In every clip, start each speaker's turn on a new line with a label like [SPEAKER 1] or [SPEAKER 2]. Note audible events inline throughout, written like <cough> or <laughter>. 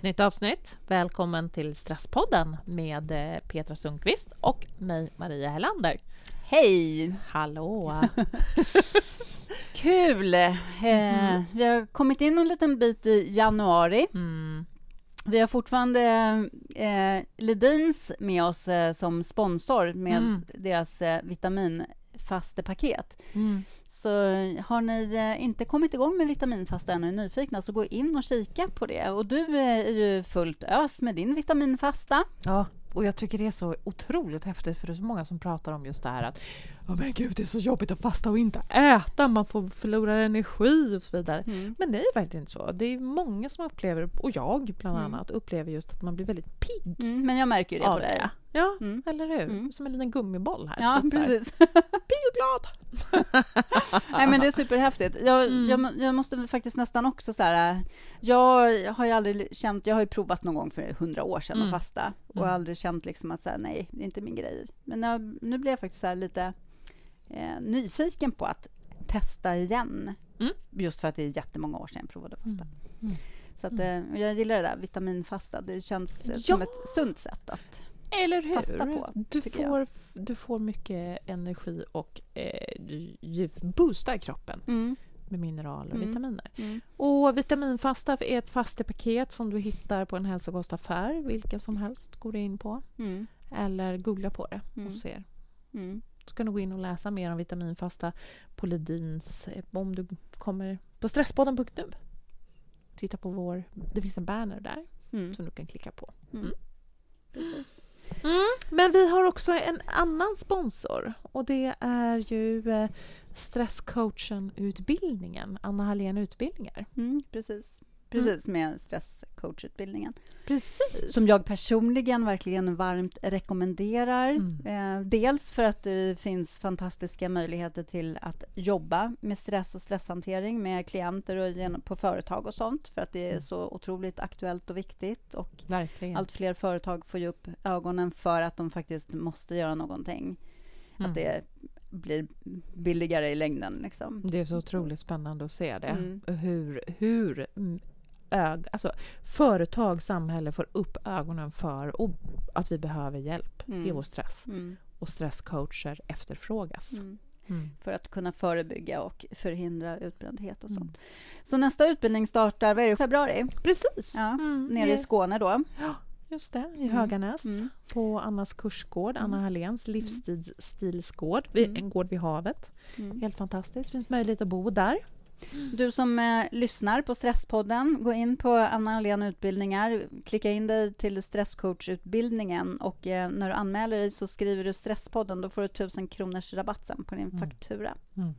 [SPEAKER 1] Ett nytt avsnitt. Välkommen till Stresspodden med eh, Petra Sundqvist och mig, Maria Hellander.
[SPEAKER 2] Hej!
[SPEAKER 1] Hallå! <laughs>
[SPEAKER 2] Kul! Eh, vi har kommit in en liten bit i januari.
[SPEAKER 1] Mm.
[SPEAKER 2] Vi har fortfarande eh, Ledins med oss eh, som sponsor med
[SPEAKER 1] Mm.
[SPEAKER 2] deras eh, vitaminfastepaket.
[SPEAKER 1] Mm.
[SPEAKER 2] Så har ni eh, inte kommit igång med vitaminfasta än och är nyfikna så gå in och kika på det. Och du eh, är ju fullt ös med din vitaminfasta.
[SPEAKER 1] Ja, och jag tycker det är så otroligt häftigt för det är så många som pratar om just det här att oh men gud, det är så jobbigt att fasta och inte äta, man får förlora energi och så vidare.
[SPEAKER 2] Mm.
[SPEAKER 1] Men det är verkligen inte så. Det är många som upplever, och jag bland
[SPEAKER 2] Mm.
[SPEAKER 1] annat, upplever just att man blir väldigt pigg
[SPEAKER 2] Mm, men jag märker ju det på dig.
[SPEAKER 1] det. Ja,
[SPEAKER 2] Mm.
[SPEAKER 1] eller hur?
[SPEAKER 2] Mm.
[SPEAKER 1] Som en liten gummiboll här.
[SPEAKER 2] Ja,
[SPEAKER 1] studsar.
[SPEAKER 2] precis. <laughs>
[SPEAKER 1] Pigg och glad! <laughs>
[SPEAKER 2] Nej men det är superhäftigt. Jag,
[SPEAKER 1] Mm.
[SPEAKER 2] jag, jag måste faktiskt nästan också så här. äh, Jag har ju aldrig känt, jag har ju provat någon gång för hundra år sedan
[SPEAKER 1] Mm.
[SPEAKER 2] att fasta och
[SPEAKER 1] Mm.
[SPEAKER 2] aldrig känt liksom att så här, nej, det är inte min grej. Men jag, nu blir jag faktiskt så här lite eh, nyfiken på att testa igen.
[SPEAKER 1] Mm.
[SPEAKER 2] Just för att det är jättemånga år sedan jag provade att fasta.
[SPEAKER 1] Mm.
[SPEAKER 2] Så att, eh, jag gillar det där vitaminfasta. Det känns eh,
[SPEAKER 1] Ja.
[SPEAKER 2] som ett sunt sätt att
[SPEAKER 1] Eller hur?
[SPEAKER 2] Fasta på,
[SPEAKER 1] du,
[SPEAKER 2] jag.
[SPEAKER 1] får, du får mycket energi och eh, du, boostar kroppen med mineraler och
[SPEAKER 2] Mm.
[SPEAKER 1] vitaminer.
[SPEAKER 2] Mm.
[SPEAKER 1] Och vitaminfasta är ett fastepaket som du hittar på en hälsokostaffär, vilken som helst går du in på.
[SPEAKER 2] Mm.
[SPEAKER 1] Eller googla på det
[SPEAKER 2] Mm.
[SPEAKER 1] och ser.
[SPEAKER 2] Mm.
[SPEAKER 1] Så kan du gå in och läsa mer om vitaminfasta på Ledins eh, om du kommer på stresspodden.nu. Titta på vår, det finns en banner där
[SPEAKER 2] Mm.
[SPEAKER 1] som du kan klicka på.
[SPEAKER 2] Mm.
[SPEAKER 1] Men vi har också en annan sponsor och det är ju eh, Stresscoachen-utbildningen, Anna Hallén Utbildningar.
[SPEAKER 2] Mm, precis. Precis, med stresscoachutbildningen.
[SPEAKER 1] Precis.
[SPEAKER 2] Som jag personligen verkligen varmt rekommenderar.
[SPEAKER 1] Mm.
[SPEAKER 2] Eh, dels för att det finns fantastiska möjligheter till att jobba med stress och stresshantering med klienter och genom, på företag och sånt. För att det är
[SPEAKER 1] Mm.
[SPEAKER 2] så otroligt aktuellt och viktigt. Och
[SPEAKER 1] Verkligen.
[SPEAKER 2] allt fler företag får ju upp ögonen för att de faktiskt måste göra någonting.
[SPEAKER 1] Mm.
[SPEAKER 2] Att det blir billigare i längden. Liksom.
[SPEAKER 1] Det är så otroligt spännande att se det.
[SPEAKER 2] Mm.
[SPEAKER 1] Hur, hur mm, ög, alltså, företag, samhälle får upp ögonen för att vi behöver hjälp i
[SPEAKER 2] Mm.
[SPEAKER 1] vår stress.
[SPEAKER 2] Mm.
[SPEAKER 1] Och stresscoacher efterfrågas.
[SPEAKER 2] Mm.
[SPEAKER 1] Mm.
[SPEAKER 2] för att kunna förebygga och förhindra utbrändhet och
[SPEAKER 1] Mm.
[SPEAKER 2] sånt. Så nästa utbildning startar vad är det, februari,
[SPEAKER 1] Precis.
[SPEAKER 2] Ja,
[SPEAKER 1] Mm,
[SPEAKER 2] nere i Skåne då.
[SPEAKER 1] Just det, i
[SPEAKER 2] Mm.
[SPEAKER 1] Höganäs.
[SPEAKER 2] Mm.
[SPEAKER 1] På Annas kursgård, Anna
[SPEAKER 2] Mm.
[SPEAKER 1] Halléns livsstilsgård.
[SPEAKER 2] Mm.
[SPEAKER 1] En gård vid havet.
[SPEAKER 2] Mm.
[SPEAKER 1] Helt fantastiskt. finns möjlighet att bo där.
[SPEAKER 2] Du som eh, lyssnar på Stresspodden, gå in på Anna Hallén utbildningar, klicka in dig till stresscoachutbildningen och eh, när du anmäler dig så skriver du Stresspodden, då får du 1000 kronors rabatt sen på din
[SPEAKER 1] Mm.
[SPEAKER 2] faktura.
[SPEAKER 1] Mm.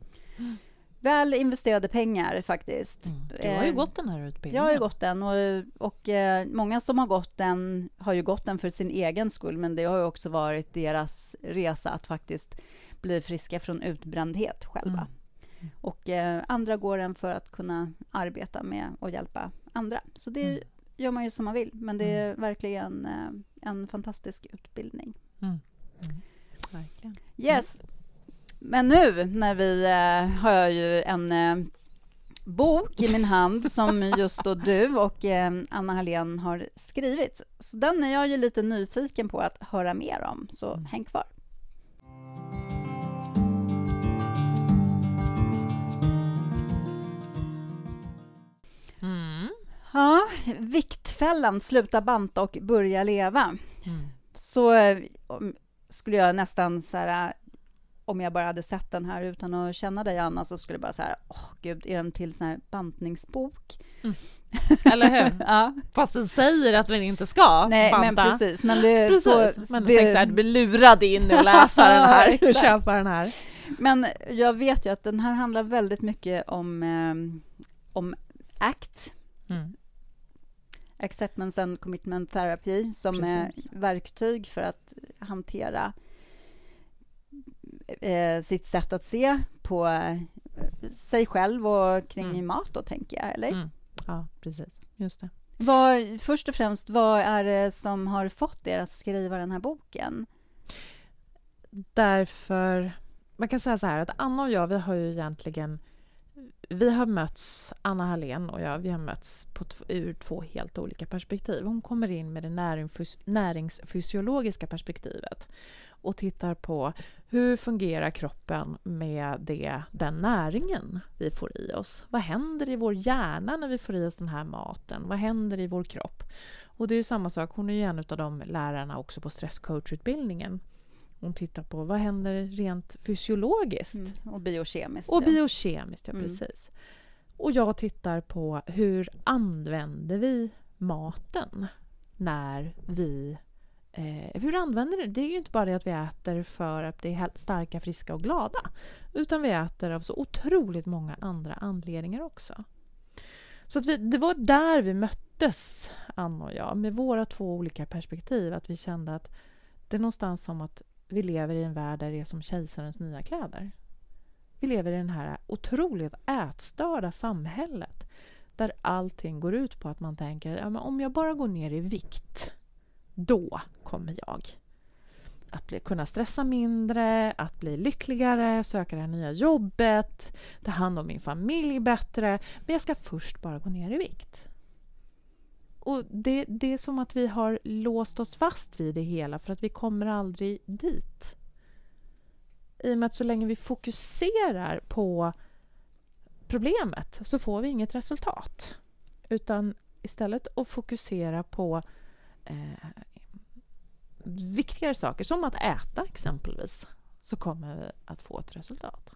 [SPEAKER 2] Väl investerade pengar faktiskt.
[SPEAKER 1] Du har ju
[SPEAKER 2] Eh,
[SPEAKER 1] gått den här utbildningen.
[SPEAKER 2] Jag har ju gått den och, och eh, många som har gått den har ju gått den för sin egen skull men det har ju också varit deras resa att faktiskt bli friska från utbrändhet själva.
[SPEAKER 1] Mm.
[SPEAKER 2] Och eh, andra går den för att kunna arbeta med och hjälpa andra. Så det
[SPEAKER 1] Mm.
[SPEAKER 2] gör man ju som man vill men det är verkligen eh, en fantastisk utbildning.
[SPEAKER 1] Mm. Mm. Verkligen.
[SPEAKER 2] Yes. Men nu när vi eh, har jag ju en eh, bok i min hand <laughs> som just då du och eh, Anna Hallén har skrivit. Så den är jag ju lite nyfiken på att höra mer om, så
[SPEAKER 1] Mm.
[SPEAKER 2] häng kvar. Ja, Viktfällan, sluta banta och börja leva.
[SPEAKER 1] Mm.
[SPEAKER 2] Så skulle jag nästan så här, om jag bara hade sett den här utan att känna dig Anna, så skulle jag bara så här, åh gud, är den till sån här bantningsbok? <laughs>
[SPEAKER 1] Eller hur?
[SPEAKER 2] Ja,
[SPEAKER 1] Fast den säger att vi inte ska
[SPEAKER 2] nej men
[SPEAKER 1] banta.
[SPEAKER 2] precis. Men, det,
[SPEAKER 1] Precis.
[SPEAKER 2] så,
[SPEAKER 1] men
[SPEAKER 2] det,
[SPEAKER 1] tänk så här, du blir lurad in att läsa den <laughs> här, och köpa den här.
[SPEAKER 2] men jag vet ju att den här handlar väldigt mycket om, eh, om ACT,
[SPEAKER 1] Mm.
[SPEAKER 2] Acceptance and Commitment Therapy, som är
[SPEAKER 1] Precis.
[SPEAKER 2] verktyg för att hantera eh, sitt sätt att se på eh, sig själv och kring
[SPEAKER 1] Mm.
[SPEAKER 2] mat då, tänker jag, eller?
[SPEAKER 1] Mm. Ja, precis. Just det.
[SPEAKER 2] Vad, först och främst, vad är det som har fått er att skriva den här boken?
[SPEAKER 1] Därför... Man kan säga så här att Anna och jag, vi har ju egentligen vi har mötts, Anna Hallén och jag, vi har mötts på ur två helt olika perspektiv. Hon kommer in med det näringsfys näringsfysiologiska perspektivet och tittar på hur fungerar kroppen med det, den näringen vi får i oss? Vad händer i vår hjärna när vi får i oss den här maten? Vad händer i vår kropp? Och det är samma sak, hon är ju en av de lärarna också på stresscoachutbildningen. Hon tittar på vad händer rent fysiologiskt. Mm,
[SPEAKER 2] och biokemiskt.
[SPEAKER 1] Och ja. biokemiskt, ja mm. precis. Och jag tittar på hur använder vi maten när vi Eh, hur använder det? Det är ju inte bara det att vi äter för att bli starka, friska och glada. Utan vi äter av så otroligt många andra anledningar också. Så att vi, det var där vi möttes, Anna och jag, med våra två olika perspektiv. Att vi kände att det är någonstans som att vi lever i en värld där det är som kejsarens nya kläder. Vi lever i det här otroligt ätstörda samhället där allting går ut på att man tänker ja, om jag bara går ner i vikt då kommer jag att bli, kunna stressa mindre, att bli lyckligare, söka det här nya jobbet, ta hand om min familj bättre. Men jag ska först bara gå ner i vikt. Och det, det är som att vi har låst oss fast vid det hela för att vi kommer aldrig dit. I och med att så länge vi fokuserar på problemet så får vi inget resultat. Utan istället att fokusera på eh, viktigare saker, som att äta exempelvis, så kommer vi att få ett resultat.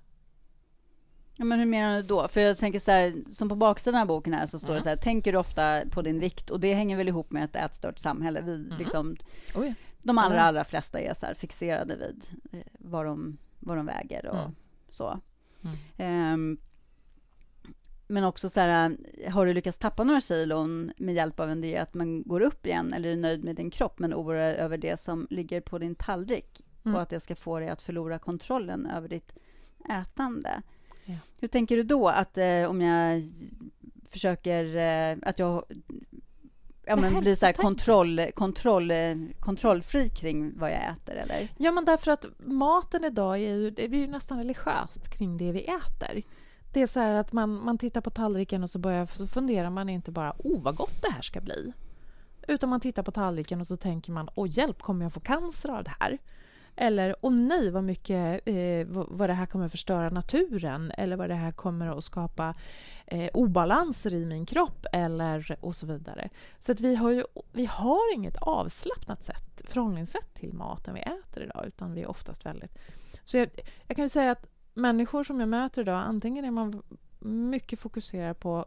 [SPEAKER 2] Ja, men hur menar du då? För jag tänker så här, som på baksidan av boken här så står mm. det så här, tänker du ofta på din vikt? Och det hänger väl ihop med ett ätstört samhälle. Vi, mm. liksom, oh ja. De allra, allra flesta är så fixerade vid eh, vad, de, vad de väger och mm. så. Um, men också så här, har du lyckats tappa några kilon med hjälp av en diet, men går upp igen eller är nöjd med din kropp, men oroar över det som ligger på din tallrik mm. och att det ska få dig att förlora kontrollen över ditt ätande. Ja. Hur tänker du då att eh, om jag försöker, eh, att jag ja, men blir så här kontroll, kontroll, kontrollfri kring vad jag äter? Eller?
[SPEAKER 1] Ja, men därför att maten idag är ju, det blir ju nästan religiöst kring det vi äter det är så här att man, man tittar på tallriken och så, börjar, så funderar man inte bara oh vad gott det här ska bli. Utan man tittar på tallriken och så tänker man åh hjälp, kommer jag få cancer av det här? Eller åh nej, vad mycket eh, vad det här kommer förstöra naturen eller vad det här kommer att skapa eh, obalanser i min kropp eller och så vidare. Så att vi har ju vi har inget avslappnat sätt, förhållningssätt till maten vi äter idag utan vi är oftast väldigt... Så jag, jag kan ju säga att människor som jag möter idag, antingen är man mycket fokuserad på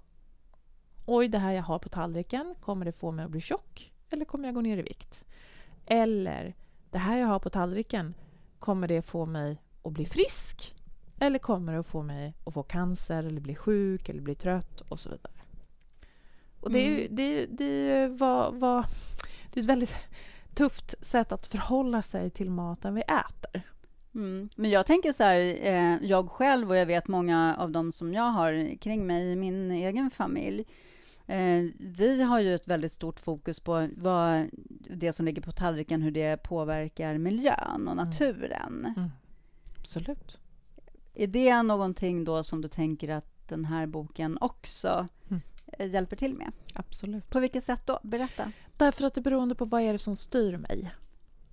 [SPEAKER 1] oj, det här jag har på tallriken, kommer det få mig att bli tjock eller kommer jag gå ner i vikt? Eller det här jag har på tallriken, kommer det få mig att bli frisk? Eller kommer det att få mig att få cancer eller bli sjuk eller bli trött och så vidare. Och det är, mm. det, det, var, var, det är ett väldigt tufft sätt att förhålla sig till maten vi äter.
[SPEAKER 2] Mm. Men jag tänker så här, eh, jag själv och jag vet många av dem som jag har kring mig i min egen familj. Eh, vi har ju ett väldigt stort fokus på vad det som ligger på tallriken, hur det påverkar miljön och mm. naturen. Mm. Mm.
[SPEAKER 1] Absolut.
[SPEAKER 2] Är det någonting då som du tänker att den här boken också mm. Hjälper till med?
[SPEAKER 1] Absolut.
[SPEAKER 2] På vilket sätt då? Berätta.
[SPEAKER 1] Därför att det är beroende på vad är det som styr mig.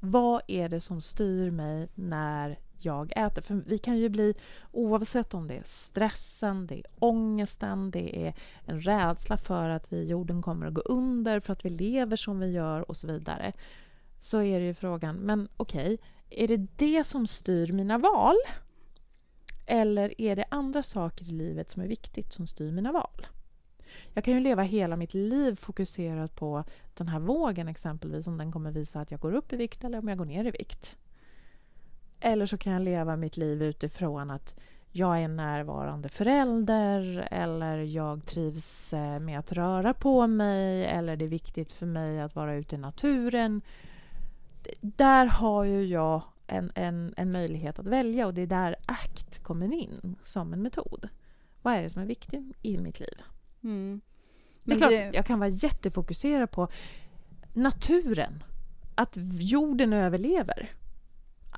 [SPEAKER 1] Vad är det som styr mig när jag äter? För vi kan ju bli, oavsett om det är stressen, det är ångesten, det är en rädsla för att vi, jorden kommer att gå under, för att vi lever som vi gör och så vidare. Så är det ju frågan, men okej, okay, är det det som styr mina val? Eller är det andra saker i livet som är viktigt som styr mina val? Jag kan ju leva hela mitt liv fokuserat på den här vågen exempelvis, om den kommer visa att jag går upp i vikt eller om jag går ner i vikt. Eller så kan jag leva mitt liv utifrån att jag är en närvarande förälder eller jag trivs eh, med att röra på mig eller det är viktigt för mig att vara ute i naturen. Där har ju jag en, en, en möjlighet att välja och det är där ACT kommer in som en metod. Vad är det som är viktigt i mitt liv? Mm. Det är klart det... jag kan vara jättefokuserad på naturen. Att jorden överlever.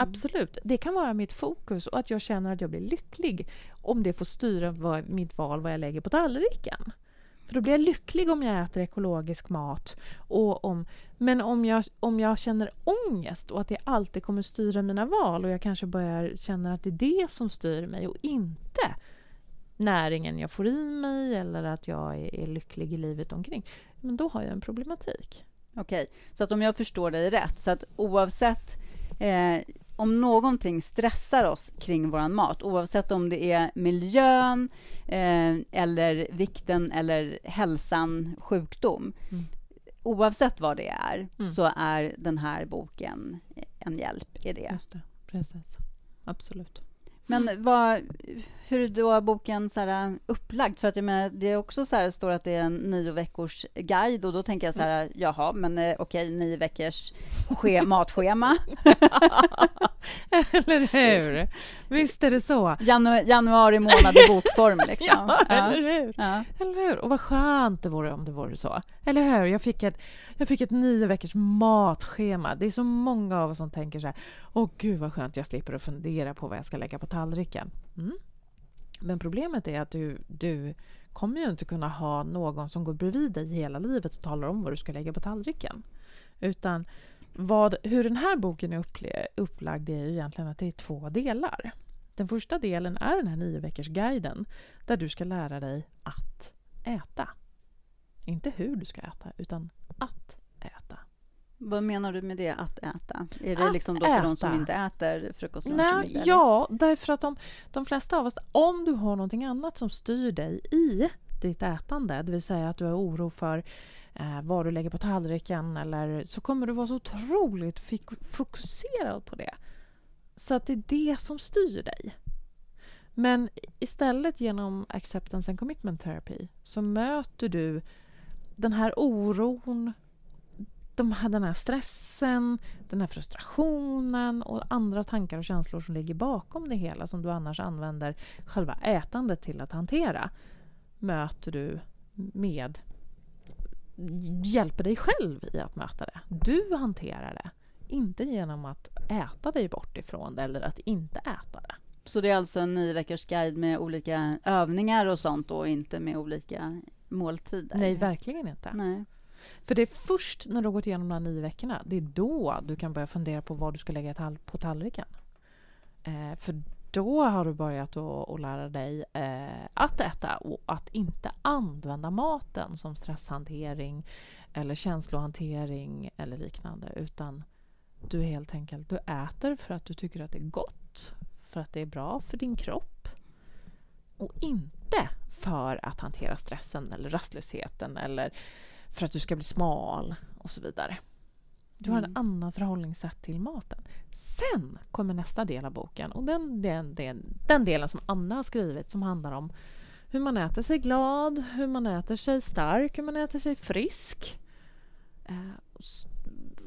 [SPEAKER 1] Absolut. Det kan vara mitt fokus och att jag känner att jag blir lycklig om det får styra vad, mitt val vad jag lägger på tallriken. För då blir jag lycklig om jag äter ekologisk mat. Och om, men om jag, om jag känner ångest och att det alltid kommer styra mina val och jag kanske börjar känna att det är det som styr mig och inte näringen jag får i mig eller att jag är, är lycklig i livet omkring. Men då har jag en problematik.
[SPEAKER 2] Okej, så att om jag förstår dig rätt, så att oavsett eh, om någonting stressar oss kring vår mat, oavsett om det är miljön eh, eller vikten eller hälsan, sjukdom, mm. oavsett vad det är, mm. så är den här boken en hjälp i det.
[SPEAKER 1] Just det, precis. Absolut.
[SPEAKER 2] Men vad, hur är då boken så här, upplagd? För att jag menar, det är också så här, står att det är en nio veckors guide och då tänker jag så här, jaha, men eh, okej, nio veckors ske, <laughs> matschema. <laughs>
[SPEAKER 1] eller hur? Visst är det så.
[SPEAKER 2] Janu januari månad i bokform <laughs> liksom.
[SPEAKER 1] ja, eller hur? Ja. Eller hur? Och vad skönt det vore om det vore så. Eller hur? Jag fick ett, jag fick ett nio veckors matschema. Det är så många av oss som tänker så här, åh gud vad skönt jag slipper att fundera på vad jag ska lägga på tallriken. Mm. Men problemet är att du, du kommer ju inte kunna ha någon som går bredvid dig hela livet och talar om vad du ska lägga på tallriken. Utan vad, hur den här boken är upplagd är ju egentligen att det är två delar. Den första delen är den här nio veckors guiden där du ska lära dig att äta. Inte hur du ska äta, utan att äta.
[SPEAKER 2] Vad menar du med det, att äta? Är det att liksom då för äta. de som inte äter frukost, lunch
[SPEAKER 1] Nej, och middag? Ja, därför att de, de flesta av oss, om du har någonting annat som styr dig i ditt ätande, det vill säga att du har oro för eh, vad du lägger på tallriken eller så kommer du vara så otroligt fokuserad på det. Så att det är det som styr dig. Men istället genom acceptance and commitment therapy så möter du den här oron, de här, den här stressen, den här frustrationen och andra tankar och känslor som ligger bakom det hela som du annars använder själva ätandet till att hantera möter du med hjälper dig själv i att möta det. Du hanterar det, inte genom att äta dig bort ifrån det eller att inte äta det.
[SPEAKER 2] Så det är alltså en nio veckors guide med olika övningar och sånt och inte med olika måltider?
[SPEAKER 1] Nej, verkligen inte.
[SPEAKER 2] Nej.
[SPEAKER 1] För det är först när du har gått igenom de här nio veckorna, det är då du kan börja fundera på vad du ska lägga på tallriken. Eh, för då har du börjat att, lära dig eh, att äta och att inte använda maten som stresshantering eller känslohantering eller liknande. Utan du helt enkelt du äter för att du tycker att det är gott, för att det är bra för din kropp och inte för att hantera stressen eller rastlösheten eller för att du ska bli smal och så vidare. Du har mm. en annan förhållningssätt till maten. Sen kommer nästa del av boken och den, den, den, den delen som Anna har skrivit som handlar om hur man äter sig glad, hur man äter sig stark, hur man äter sig frisk. Eh,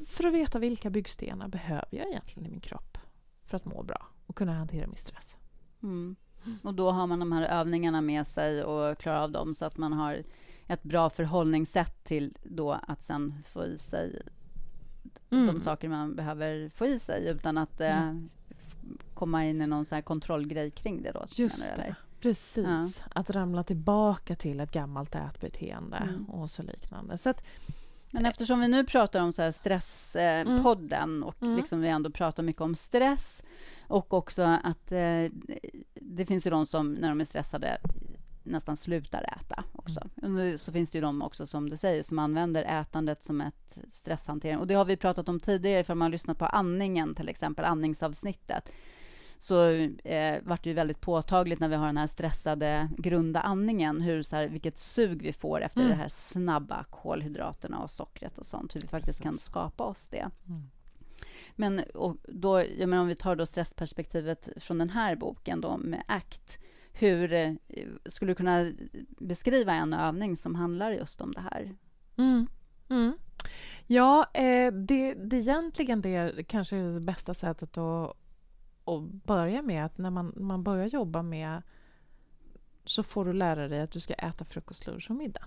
[SPEAKER 1] för att veta vilka byggstenar behöver jag egentligen i min kropp för att må bra och kunna hantera min stress.
[SPEAKER 2] Mm. Och då har man de här övningarna med sig och klarar av dem så att man har ett bra förhållningssätt till då att sen få i sig mm. de saker man behöver få i sig utan att eh, mm. komma in i någon sån kontrollgrej kring det. Då,
[SPEAKER 1] Just det. Precis. Ja. Att ramla tillbaka till ett gammalt ätbeteende mm. och så liknande. Så att,
[SPEAKER 2] men eftersom vi nu pratar om så Stresspodden mm. och mm. liksom vi ändå pratar mycket om stress och också att eh, det finns ju de som när de är stressade nästan slutar äta också. Mm. Så finns det ju de också, som du säger, som använder ätandet som ett stresshantering. Och det har vi pratat om tidigare, ifall man har lyssnat på andningen, till exempel, andningsavsnittet. Så eh, vart det ju väldigt påtagligt när vi har den här stressade, grunda andningen, hur, så här, vilket sug vi får efter mm. de här snabba kolhydraterna och sockret och sånt, hur vi faktiskt Precis. kan skapa oss det. Mm. Men och då, jag menar, om vi tar då stressperspektivet från den här boken då med ACT, hur eh, skulle du kunna beskriva en övning som handlar just om det här?
[SPEAKER 1] Mm. Mm. Ja, eh, det, det egentligen det kanske är det bästa sättet att, att börja med att när man, man börjar jobba med så får du lära dig att du ska äta frukost, lunch och middag.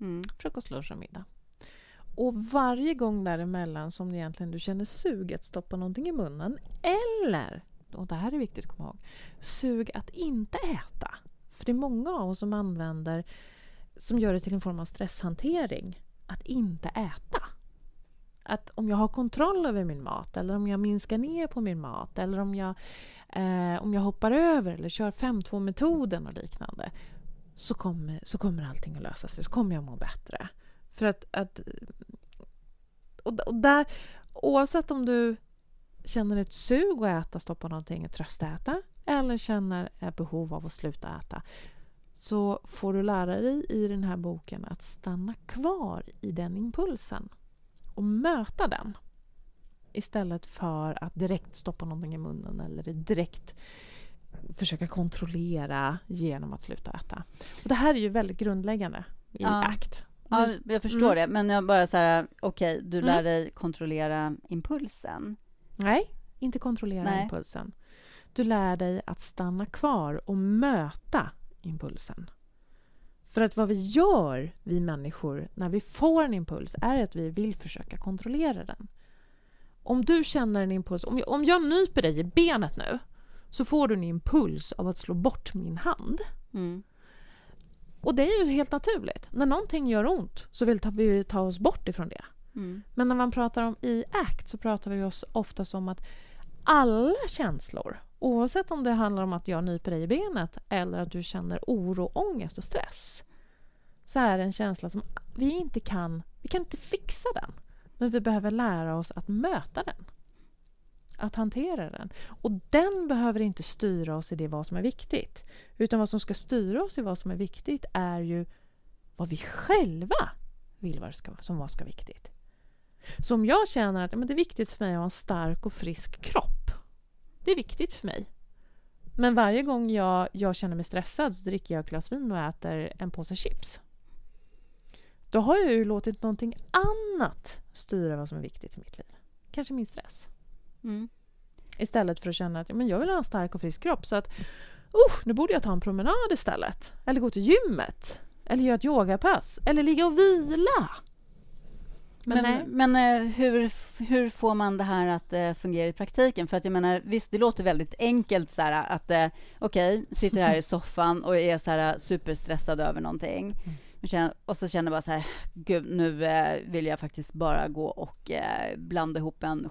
[SPEAKER 1] Mm. Frukost, lunch och middag. Och varje gång däremellan som egentligen du känner sug att stoppa någonting i munnen eller, och det här är viktigt att komma ihåg, sug att inte äta. För det är många av oss som använder, som gör det till en form av stresshantering, att inte äta. Att om jag har kontroll över min mat eller om jag minskar ner på min mat eller om jag, eh, om jag hoppar över eller kör 5-2-metoden och liknande så kommer, så kommer allting att lösa sig, så kommer jag må bättre. För att... att och, och där, oavsett om du känner ett sug att äta, stoppa någonting och tröstäta eller känner ett behov av att sluta äta så får du lära dig i den här boken att stanna kvar i den impulsen och möta den istället för att direkt stoppa någonting i munnen eller direkt försöka kontrollera genom att sluta äta. Och det här är ju väldigt grundläggande i ja. ACT.
[SPEAKER 2] Ja, jag förstår mm. det. Men jag bara så här, okej, okay, du lär mm. dig kontrollera impulsen.
[SPEAKER 1] Nej, inte kontrollera Nej. impulsen. Du lär dig att stanna kvar och möta impulsen. För att vad vi gör, vi människor, när vi får en impuls är att vi vill försöka kontrollera den. Om du känner en impuls, om jag, om jag nyper dig i benet nu så får du en impuls av att slå bort min hand. Mm. Och det är ju helt naturligt. När någonting gör ont så vill vi ta oss bort ifrån det. Mm. Men när man pratar om i ACT så pratar vi oss oftast om att alla känslor, oavsett om det handlar om att jag nyper dig i benet eller att du känner oro, ångest och stress, så är det en känsla som vi inte kan, vi kan inte fixa den. Men vi behöver lära oss att möta den att hantera den. Och den behöver inte styra oss i det vad som är viktigt. Utan vad som ska styra oss i vad som är viktigt är ju vad vi själva vill vad ska, som vad ska vara viktigt. Så om jag känner att men det är viktigt för mig att ha en stark och frisk kropp. Det är viktigt för mig. Men varje gång jag, jag känner mig stressad så dricker jag ett glas vin och äter en påse chips. Då har jag ju låtit någonting annat styra vad som är viktigt i mitt liv. Kanske min stress. Mm. Istället för att känna att men jag vill ha en stark och frisk kropp. Så att uh, nu borde jag ta en promenad istället. Eller gå till gymmet. Eller göra ett yogapass. Eller ligga och vila.
[SPEAKER 2] Men, men, men eh, hur, hur får man det här att uh, fungera i praktiken? För att jag menar, visst, det låter väldigt enkelt så här, att uh, okej, okay, sitter här i <laughs> soffan och är så här superstressad över någonting. Mm. Och så känner jag bara så här, gud, nu vill jag faktiskt bara gå och blanda ihop en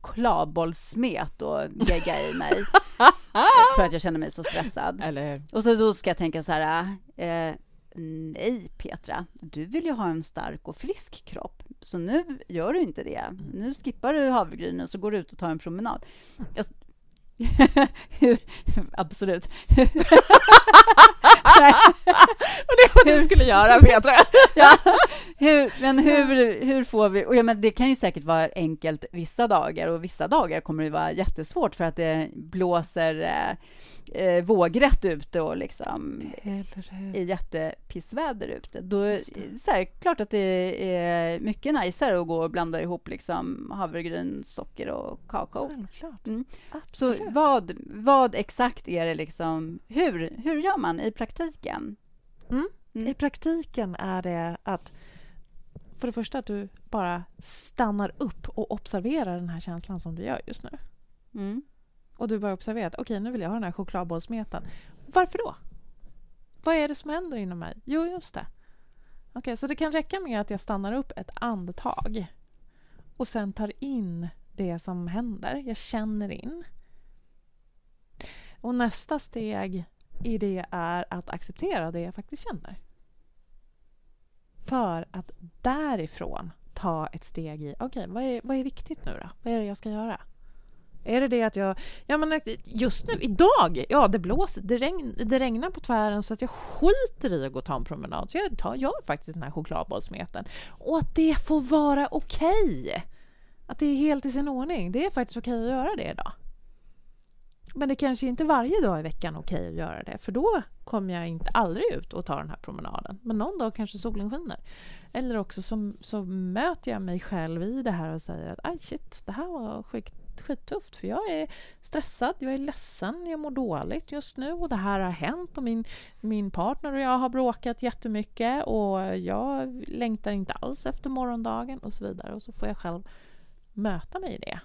[SPEAKER 2] chokladbollsmet och gegga i mig. <laughs> för att jag känner mig så stressad.
[SPEAKER 1] Eller
[SPEAKER 2] Och så då ska jag tänka så här, eh, nej Petra, du vill ju ha en stark och frisk kropp. Så nu gör du inte det. Nu skippar du havregrynen så går du ut och tar en promenad. Jag, hur, <laughs> absolut. <laughs>
[SPEAKER 1] och det var vad du skulle göra, Petra. <laughs>
[SPEAKER 2] ja, hur, men hur, hur får vi... Och ja, men det kan ju säkert vara enkelt vissa dagar och vissa dagar kommer det vara jättesvårt för att det blåser eh, eh, vågrätt ute och liksom är jättepissväder ute. Då är så här, klart att det är mycket najsare att gå och blanda ihop liksom havregryn, socker och kakao.
[SPEAKER 1] Mm.
[SPEAKER 2] Så vad, vad exakt är det liksom, hur, hur gör man i praktiken?
[SPEAKER 1] Mm. Mm. I praktiken är det att för det första att du bara stannar upp och observerar den här känslan som du gör just nu. Mm. Och du bara observerar att okej, okay, nu vill jag ha den här chokladbollsmeten. Varför då? Vad är det som händer inom mig? Jo, just det. Okej, okay, så det kan räcka med att jag stannar upp ett andetag och sen tar in det som händer. Jag känner in. Och nästa steg i det är att acceptera det jag faktiskt känner. För att därifrån ta ett steg i, okej, okay, vad, är, vad är viktigt nu då? Vad är det jag ska göra? Är det det att jag... Ja, men eh, just nu, idag, ja det blåser, det, regn, det regnar på tvären så att jag skiter i att gå och ta en promenad. Så jag tar, gör faktiskt den här chokladbollsmeten. Och att det får vara okej. Okay. Att det är helt i sin ordning. Det är faktiskt okej okay att göra det idag. Men det kanske inte varje dag i veckan är okej att göra det, för då kommer jag inte aldrig ut och tar den här promenaden. Men någon dag kanske solen skiner. Eller också så, så möter jag mig själv i det här och säger att aj shit, det här var sjukt skittufft för jag är stressad, jag är ledsen, jag mår dåligt just nu och det här har hänt och min, min partner och jag har bråkat jättemycket och jag längtar inte alls efter morgondagen och så vidare och så får jag själv möta mig i det.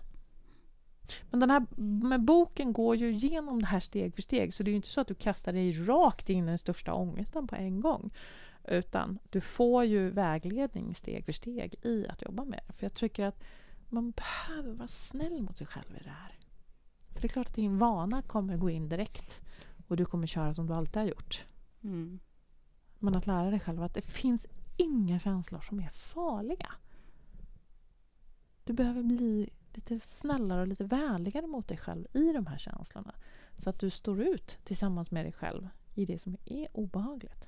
[SPEAKER 1] Men den här med boken går ju igenom det här steg för steg så det är ju inte så att du kastar dig rakt in i den största ångesten på en gång. Utan du får ju vägledning steg för steg i att jobba med det. För jag tycker att man behöver vara snäll mot sig själv i det här. För det är klart att din vana kommer gå in direkt och du kommer köra som du alltid har gjort. Mm. Men att lära dig själv att det finns inga känslor som är farliga. Du behöver bli lite snällare och lite vänligare mot dig själv i de här känslorna. Så att du står ut tillsammans med dig själv i det som är obehagligt.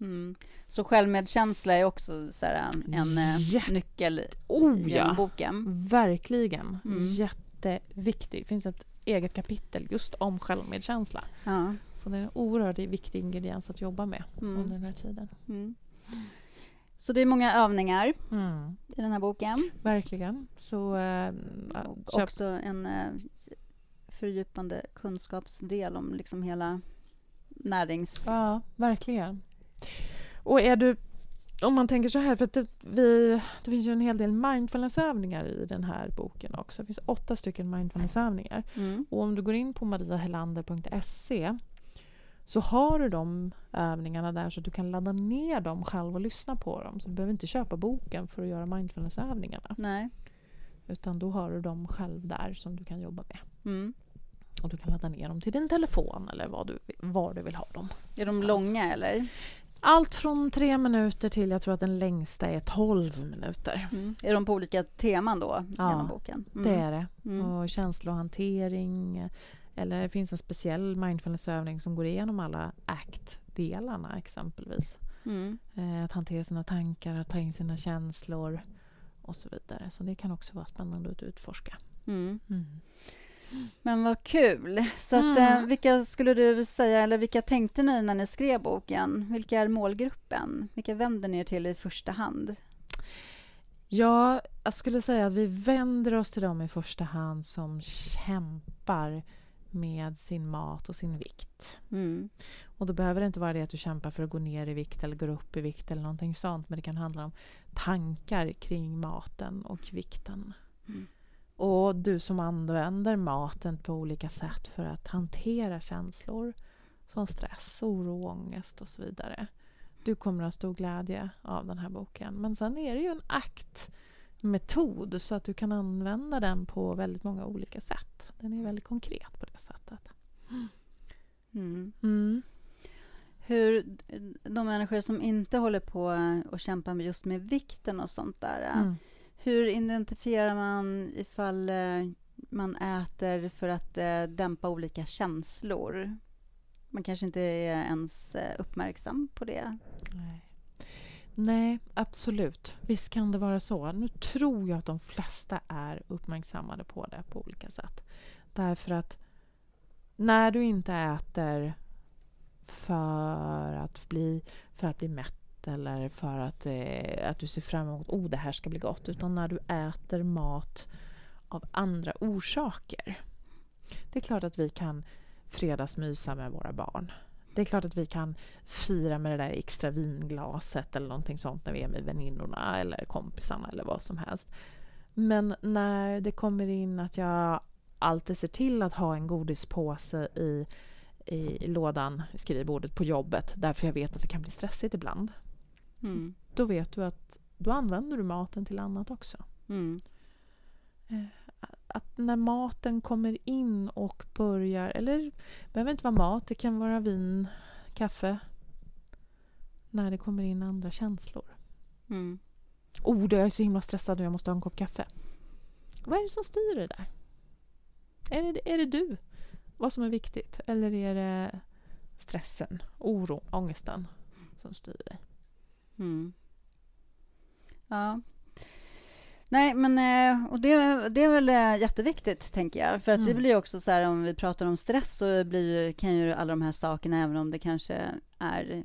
[SPEAKER 2] Mm. Så självmedkänsla är också så här, en eh, Jätte... nyckel oh, i boken?
[SPEAKER 1] Verkligen. Mm. Jätteviktig. Det finns ett eget kapitel just om självmedkänsla. Ja. Så det är en oerhört viktig ingrediens att jobba med mm. under den här tiden. Mm.
[SPEAKER 2] Så det är många övningar mm. i den här boken.
[SPEAKER 1] Verkligen. Så, äh,
[SPEAKER 2] och också en äh, fördjupande kunskapsdel om liksom hela närings...
[SPEAKER 1] Ja, verkligen. Och är du... Om man tänker så här, för det, vi, det finns ju en hel del mindfulnessövningar i den här boken också. Det finns åtta stycken mindfulnessövningar. Mm. Och om du går in på mariahelander.se så har du de övningarna där så att du kan ladda ner dem själv och lyssna på dem. Så du behöver inte köpa boken för att göra mindfulnessövningarna.
[SPEAKER 2] Nej.
[SPEAKER 1] Utan då har du dem själv där som du kan jobba med. Mm. Och du kan ladda ner dem till din telefon eller vad du, var du vill ha dem.
[SPEAKER 2] Är de långa eller?
[SPEAKER 1] Allt från tre minuter till jag tror att den längsta är tolv minuter.
[SPEAKER 2] Mm. Är de på olika teman då
[SPEAKER 1] ja, genom boken? Mm. det är det. Mm. Och känslohantering, eller det finns en speciell mindfulnessövning som går igenom alla ACT-delarna exempelvis. Mm. Eh, att hantera sina tankar, att ta in sina känslor och så vidare. Så det kan också vara spännande att utforska. Mm.
[SPEAKER 2] Mm. Men vad kul! Så att, eh, mm. vilka skulle du säga, eller vilka tänkte ni när ni skrev boken? Vilka är målgruppen? Vilka vänder ni er till i första hand?
[SPEAKER 1] Ja, jag skulle säga att vi vänder oss till dem i första hand som kämpar med sin mat och sin vikt. Mm. Och då behöver det inte vara det att du kämpar för att gå ner i vikt eller gå upp i vikt eller någonting sånt. Men det kan handla om tankar kring maten och vikten. Mm. Och du som använder maten på olika sätt för att hantera känslor som stress, oro, ångest och så vidare. Du kommer att ha stor glädje av den här boken. Men sen är det ju en akt metod så att du kan använda den på väldigt många olika sätt. Den är väldigt konkret på det sättet.
[SPEAKER 2] Mm. Mm. Hur de människor som inte håller på och kämpar med just med vikten och sånt där. Mm. Hur identifierar man ifall eh, man äter för att eh, dämpa olika känslor? Man kanske inte är ens eh, uppmärksam på det.
[SPEAKER 1] Nej. Nej, absolut. Visst kan det vara så. Nu tror jag att de flesta är uppmärksammade på det på olika sätt. Därför att när du inte äter för att bli, för att bli mätt eller för att, eh, att du ser fram emot att oh, det här ska bli gott, utan när du äter mat av andra orsaker. Det är klart att vi kan fredagsmysa med våra barn. Det är klart att vi kan fira med det där extra vinglaset eller någonting sånt när vi är med väninnorna eller kompisarna eller vad som helst. Men när det kommer in att jag alltid ser till att ha en godispåse i, i lådan, skrivbordet på jobbet därför jag vet att det kan bli stressigt ibland. Mm. Då vet du att då använder du maten till annat också. Mm. Eh, att när maten kommer in och börjar, eller behöver inte vara mat, det kan vara vin, kaffe. När det kommer in andra känslor. Mm. Oh, jag är så himla stressad och jag måste ha en kopp kaffe. Vad är det som styr det där? Är det, är det du? Vad som är viktigt? Eller är det stressen, oron, ångesten som styr dig? Mm.
[SPEAKER 2] Ja, Nej, men eh, och det, det är väl eh, jätteviktigt, tänker jag. För att mm. det blir också så här, om vi pratar om stress, så blir, kan ju alla de här sakerna, även om det kanske är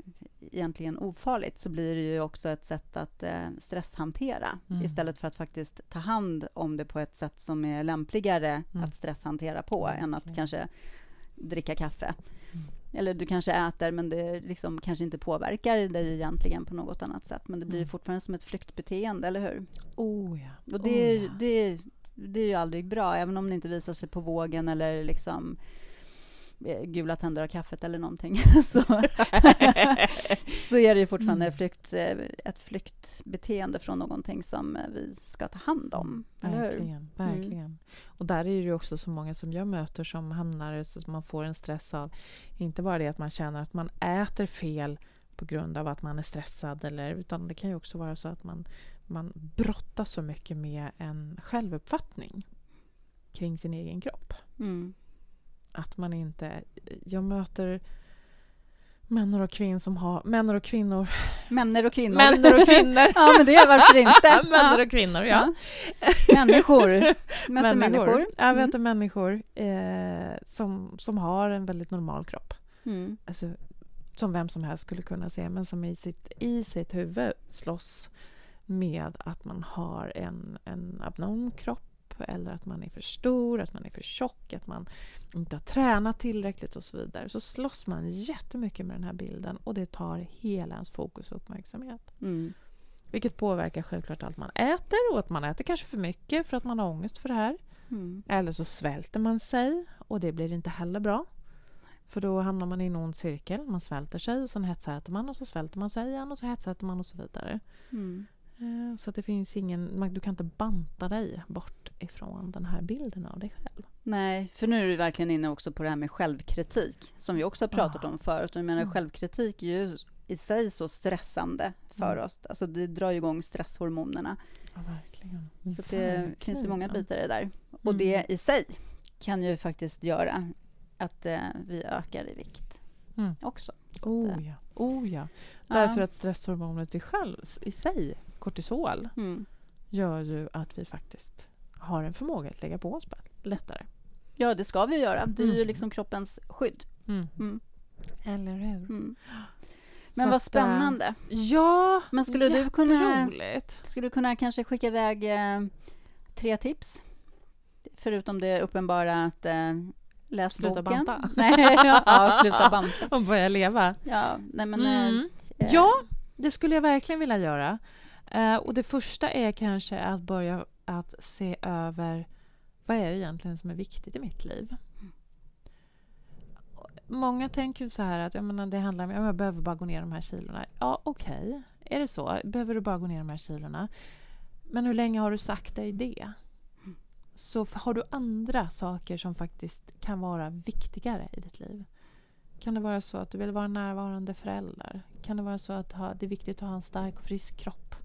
[SPEAKER 2] egentligen ofarligt så blir det ju också ett sätt att eh, stresshantera
[SPEAKER 1] Mm.
[SPEAKER 2] istället för att faktiskt ta hand om det på ett sätt som är lämpligare
[SPEAKER 1] Mm.
[SPEAKER 2] att stresshantera på än att kanske dricka kaffe. Eller du kanske äter, men det liksom kanske inte påverkar dig egentligen på något annat sätt. Men det blir
[SPEAKER 1] Mm.
[SPEAKER 2] fortfarande som ett flyktbeteende, eller hur?
[SPEAKER 1] Oh ja.
[SPEAKER 2] Och det, är-
[SPEAKER 1] oh, ja.
[SPEAKER 2] det, det är ju aldrig bra, även om det inte visar sig på vågen eller liksom eh, gula tänder av kaffet eller någonting. <laughs> så, <laughs> så är det ju fortfarande
[SPEAKER 1] Mm.
[SPEAKER 2] flykt, eh, ett flyktbeteende från någonting som eh, vi ska ta hand om.
[SPEAKER 1] Verkligen, verkligen. Och där är det ju också så många som jag möter som hamnar så man får en stress av inte bara det att man känner att man äter fel på grund av att man är stressad eller utan det kan ju också vara så att man, man brottas så mycket med en självuppfattning kring sin egen kropp.
[SPEAKER 2] Mm.
[SPEAKER 1] Att man inte... Jag möter män och kvinnor som har... Män och kvinnor.
[SPEAKER 2] Männer och kvinnor.
[SPEAKER 1] Män och kvinnor.
[SPEAKER 2] ja, men det är varför inte? <laughs>
[SPEAKER 1] Män och kvinnor, ja.
[SPEAKER 2] Ja. Människor. <laughs> Möter människor.
[SPEAKER 1] Jag
[SPEAKER 2] Mm.
[SPEAKER 1] möter människor eh, som, som har en väldigt normal kropp.
[SPEAKER 2] Mm.
[SPEAKER 1] Alltså, som vem som helst skulle kunna se, men som i sitt, i sitt huvud slåss med att man har en, en abnorm kropp eller att man är för stor, att man är för tjock, att man inte har tränat tillräckligt och så vidare. Så slåss man jättemycket med den här bilden och det tar hela ens fokus och uppmärksamhet.
[SPEAKER 2] Mm.
[SPEAKER 1] Vilket påverkar självklart allt man äter och att man äter kanske för mycket för att man har ångest för det här.
[SPEAKER 2] Mm.
[SPEAKER 1] Eller så svälter man sig och det blir inte heller bra. För då hamnar man i en ond cirkel. Man svälter sig och sen hetsäter man och så svälter man sig igen och så hetsäter man och så vidare.
[SPEAKER 2] Mm.
[SPEAKER 1] Eh, Så att det finns ingen, du kan inte banta dig bort ifrån den här bilden av dig själv.
[SPEAKER 2] Nej, för nu är du verkligen inne också på det här med självkritik, som vi också har pratat
[SPEAKER 1] Ja.
[SPEAKER 2] om förut. Och jag menar,
[SPEAKER 1] Mm.
[SPEAKER 2] självkritik är ju i sig så stressande för
[SPEAKER 1] Mm.
[SPEAKER 2] oss. Alltså det drar ju igång stresshormonerna.
[SPEAKER 1] Ja, verkligen.
[SPEAKER 2] Så att det finns ju många
[SPEAKER 1] Verkligen.
[SPEAKER 2] bitar i det där. Och
[SPEAKER 1] Mm.
[SPEAKER 2] det i sig kan ju faktiskt göra att eh, vi ökar i vikt
[SPEAKER 1] Mm.
[SPEAKER 2] också.
[SPEAKER 1] Oh
[SPEAKER 2] eh,
[SPEAKER 1] ja. Oh ja.
[SPEAKER 2] Ja.
[SPEAKER 1] Därför att stresshormonet i, själv, i sig, kortisol,
[SPEAKER 2] mm.
[SPEAKER 1] gör ju att vi faktiskt har en förmåga att lägga på oss lättare.
[SPEAKER 2] Ja, det ska vi göra. Det är ju
[SPEAKER 1] Mm.
[SPEAKER 2] liksom kroppens skydd. Mm.
[SPEAKER 1] Eller hur?
[SPEAKER 2] Mm.
[SPEAKER 1] Så
[SPEAKER 2] Men vad
[SPEAKER 1] att, eh,
[SPEAKER 2] spännande.
[SPEAKER 1] Ja,
[SPEAKER 2] Men skulle du kunna-. Skulle du kunna kanske skicka iväg eh, tre tips? Förutom det uppenbara att eh, läs
[SPEAKER 1] Sluta
[SPEAKER 2] boken.
[SPEAKER 1] banta. <laughs>
[SPEAKER 2] Nej, ja, sluta banta. <laughs>
[SPEAKER 1] Och börja leva.
[SPEAKER 2] Ja, nej men...
[SPEAKER 1] Mm.
[SPEAKER 2] eh,
[SPEAKER 1] Ja, det skulle jag verkligen vilja göra. Eh, och det första är kanske att börja att se över vad är det egentligen som är viktigt i mitt liv. Många tänker ju så här att jag menar, det handlar om att jag behöver bara gå ner de här kilorna. Ja, okej. Är det så? Behöver du bara gå ner de här kilorna? Men hur länge har du sagt dig det? Så har du andra saker som faktiskt kan vara viktigare i ditt liv? Kan det vara så att du vill vara en närvarande förälder? Kan det vara så att det är viktigt att ha en stark och frisk kropp?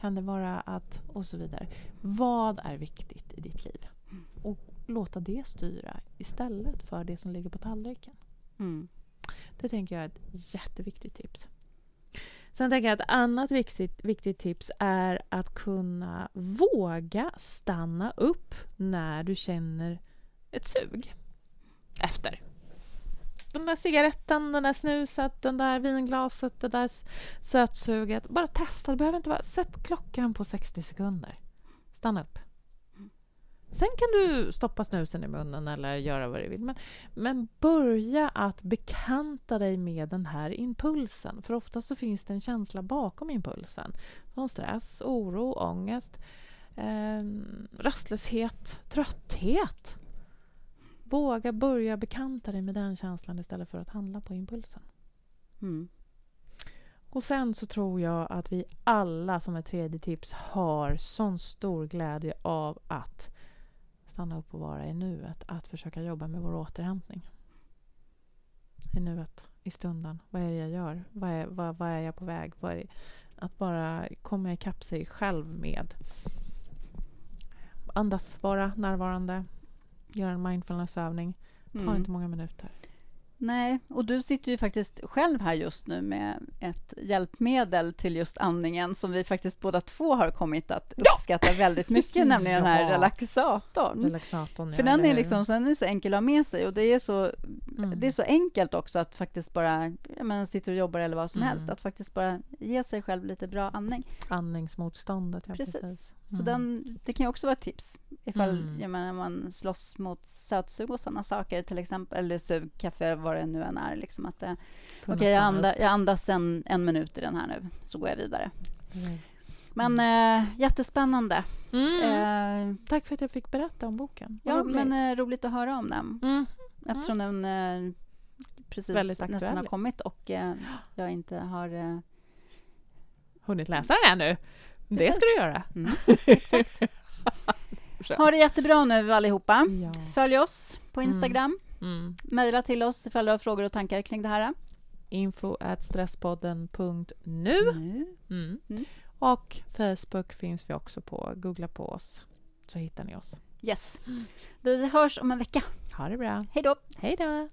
[SPEAKER 1] Kan det vara att... Och så vidare. Vad är viktigt i ditt liv? Och låta det styra istället för det som ligger på tallriken.
[SPEAKER 2] Mm.
[SPEAKER 1] Det tänker jag är ett jätteviktigt tips. Sen tänker jag att ett annat viktigt, viktigt tips är att kunna våga stanna upp när du känner ett sug efter. Den där cigaretten, den där snuset, den där vinglaset, det där sötsuget. Bara testa, det behöver inte vara... Sätt klockan på 60 sekunder. Stanna upp. Sen kan du stoppa snusen i munnen eller göra vad du vill. Men, men börja att bekanta dig med den här impulsen. För ofta så finns det en känsla bakom impulsen. Som stress, oro, ångest, eh, rastlöshet, trötthet. Våga börja bekanta dig med den känslan istället för att handla på impulsen.
[SPEAKER 2] Mm.
[SPEAKER 1] Och sen så tror jag att vi alla som ett tredje tips har sån stor glädje av att stanna upp och vara i nuet. Att försöka jobba med vår återhämtning. I nuet, i stunden. Vad är det jag gör? Vad är, vad, vad är jag på väg? Är? Att bara komma ikapp sig själv med andas, vara närvarande, göra en mindfulnessövning. Ta
[SPEAKER 2] Mm.
[SPEAKER 1] inte många minuter.
[SPEAKER 2] Nej, och du sitter ju faktiskt själv här just nu med ett hjälpmedel till just andningen som vi faktiskt båda två har kommit att uppskatta väldigt mycket, <laughs> nämligen den här
[SPEAKER 1] Ja.
[SPEAKER 2] relaxatorn.
[SPEAKER 1] Relaxatorn,
[SPEAKER 2] För
[SPEAKER 1] ja,
[SPEAKER 2] den är liksom, sen är det så enkel att ha med sig och det är så
[SPEAKER 1] Mm.
[SPEAKER 2] det är så enkelt också att faktiskt bara, menar, sitter och jobbar eller vad som
[SPEAKER 1] Mm.
[SPEAKER 2] helst, att faktiskt bara ge sig själv lite bra andning.
[SPEAKER 1] Andningsmotståndet, ja
[SPEAKER 2] Precis.
[SPEAKER 1] precis.
[SPEAKER 2] Så
[SPEAKER 1] Mm.
[SPEAKER 2] den, det kan ju också vara ett tips ifall
[SPEAKER 1] Mm.
[SPEAKER 2] jag menar, man slåss mot sötsug och sådana saker, till exempel, eller sug, kaffe, vad det nu än är. Liksom att,
[SPEAKER 1] Kunna
[SPEAKER 2] Okej, jag, anda, jag andas en, en minut i den här nu, så går jag vidare.
[SPEAKER 1] Mm.
[SPEAKER 2] Men eh, jättespännande. Eh,
[SPEAKER 1] Tack för att jag fick berätta om boken. Vad
[SPEAKER 2] ja,
[SPEAKER 1] roligt.
[SPEAKER 2] men eh, roligt att höra om den.
[SPEAKER 1] Mm.
[SPEAKER 2] Eftersom den precis nästan har kommit och jag inte har...
[SPEAKER 1] Hunnit läsa den ännu? Det
[SPEAKER 2] Precis.
[SPEAKER 1] ska du göra.
[SPEAKER 2] mm, <laughs> exakt. Ha det jättebra nu allihopa.
[SPEAKER 1] Ja.
[SPEAKER 2] Följ oss på
[SPEAKER 1] Mm.
[SPEAKER 2] Instagram.
[SPEAKER 1] Mm.
[SPEAKER 2] Mejla till oss ifall du har frågor och tankar kring det här.
[SPEAKER 1] Info at stresspodden.nu
[SPEAKER 2] Nu.
[SPEAKER 1] mm.
[SPEAKER 2] Mm.
[SPEAKER 1] Och Facebook finns vi också på. Googla på oss så hittar ni oss.
[SPEAKER 2] Yes. Vi hörs om en vecka.
[SPEAKER 1] Ha det bra.
[SPEAKER 2] Hej då!
[SPEAKER 1] Hej då!